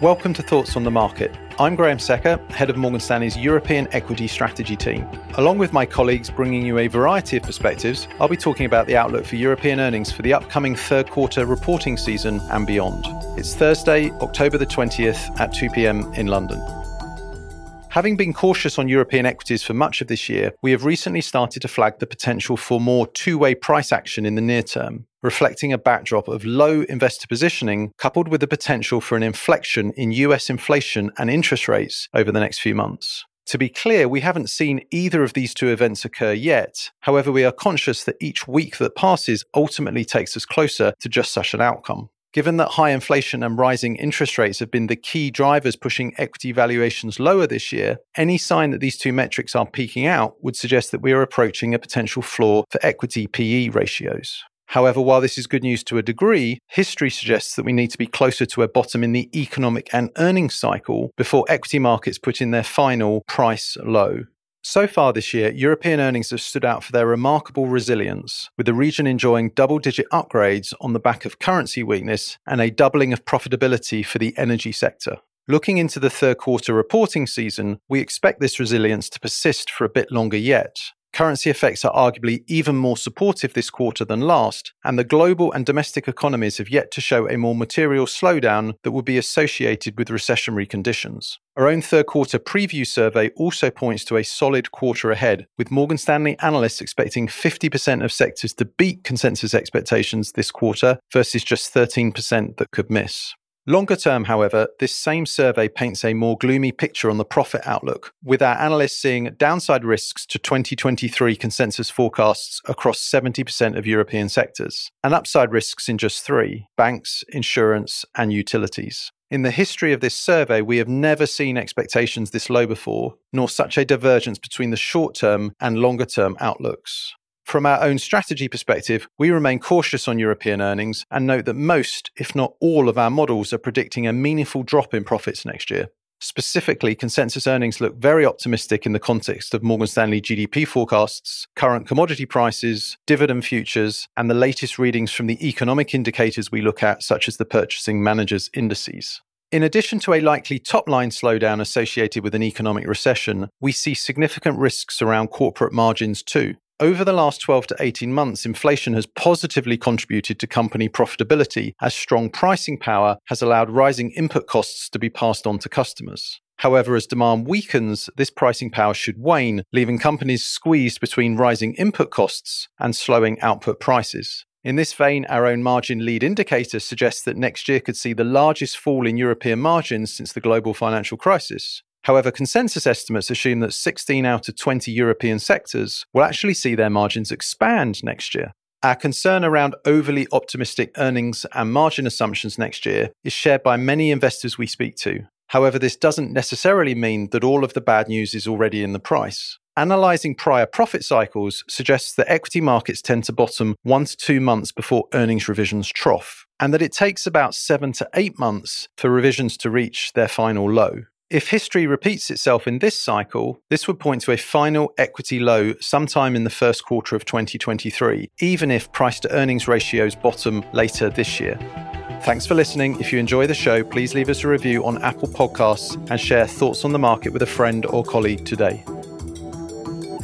Welcome to Thoughts on the Market. I'm Graham Secker, head of Morgan Stanley's European Equity Strategy team. Along with my colleagues bringing you a variety of perspectives, I'll be talking about the outlook for European earnings for the upcoming third quarter reporting season and beyond. It's Thursday, October the 20th at 2 pm in London. Having been cautious on European equities for much of this year, we have recently started to flag the potential for more two way price action in the near term, reflecting a backdrop of low investor positioning coupled with the potential for an inflection in US inflation and interest rates over the next few months. To be clear, we haven't seen either of these two events occur yet. However, we are conscious that each week that passes ultimately takes us closer to just such an outcome. Given that high inflation and rising interest rates have been the key drivers pushing equity valuations lower this year, any sign that these two metrics are peaking out would suggest that we are approaching a potential floor for equity PE ratios. However, while this is good news to a degree, history suggests that we need to be closer to a bottom in the economic and earnings cycle before equity markets put in their final price low. So far this year, European earnings have stood out for their remarkable resilience, with the region enjoying double digit upgrades on the back of currency weakness and a doubling of profitability for the energy sector. Looking into the third quarter reporting season, we expect this resilience to persist for a bit longer yet, Currency effects are arguably even more supportive this quarter than last, and the global and domestic economies have yet to show a more material slowdown that would be associated with recessionary conditions. Our own third quarter preview survey also points to a solid quarter ahead, with Morgan Stanley analysts expecting 50% of sectors to beat consensus expectations this quarter versus just 13% that could miss. Longer term, however, this same survey paints a more gloomy picture on the profit outlook, with our analysts seeing downside risks to 2023 consensus forecasts across 70% of European sectors, and upside risks in just three banks, insurance, and utilities. In the history of this survey, we have never seen expectations this low before, nor such a divergence between the short term and longer term outlooks. From our own strategy perspective, we remain cautious on European earnings and note that most, if not all, of our models are predicting a meaningful drop in profits next year. Specifically, consensus earnings look very optimistic in the context of Morgan Stanley GDP forecasts, current commodity prices, dividend futures, and the latest readings from the economic indicators we look at, such as the purchasing managers' indices. In addition to a likely top line slowdown associated with an economic recession, we see significant risks around corporate margins too. Over the last 12 to 18 months, inflation has positively contributed to company profitability as strong pricing power has allowed rising input costs to be passed on to customers. However, as demand weakens, this pricing power should wane, leaving companies squeezed between rising input costs and slowing output prices. In this vein, our own margin lead indicator suggests that next year could see the largest fall in European margins since the global financial crisis. However, consensus estimates assume that 16 out of 20 European sectors will actually see their margins expand next year. Our concern around overly optimistic earnings and margin assumptions next year is shared by many investors we speak to. However, this doesn't necessarily mean that all of the bad news is already in the price. Analyzing prior profit cycles suggests that equity markets tend to bottom one to two months before earnings revisions trough, and that it takes about seven to eight months for revisions to reach their final low. If history repeats itself in this cycle, this would point to a final equity low sometime in the first quarter of 2023, even if price to earnings ratios bottom later this year. Thanks for listening. If you enjoy the show, please leave us a review on Apple Podcasts and share thoughts on the market with a friend or colleague today.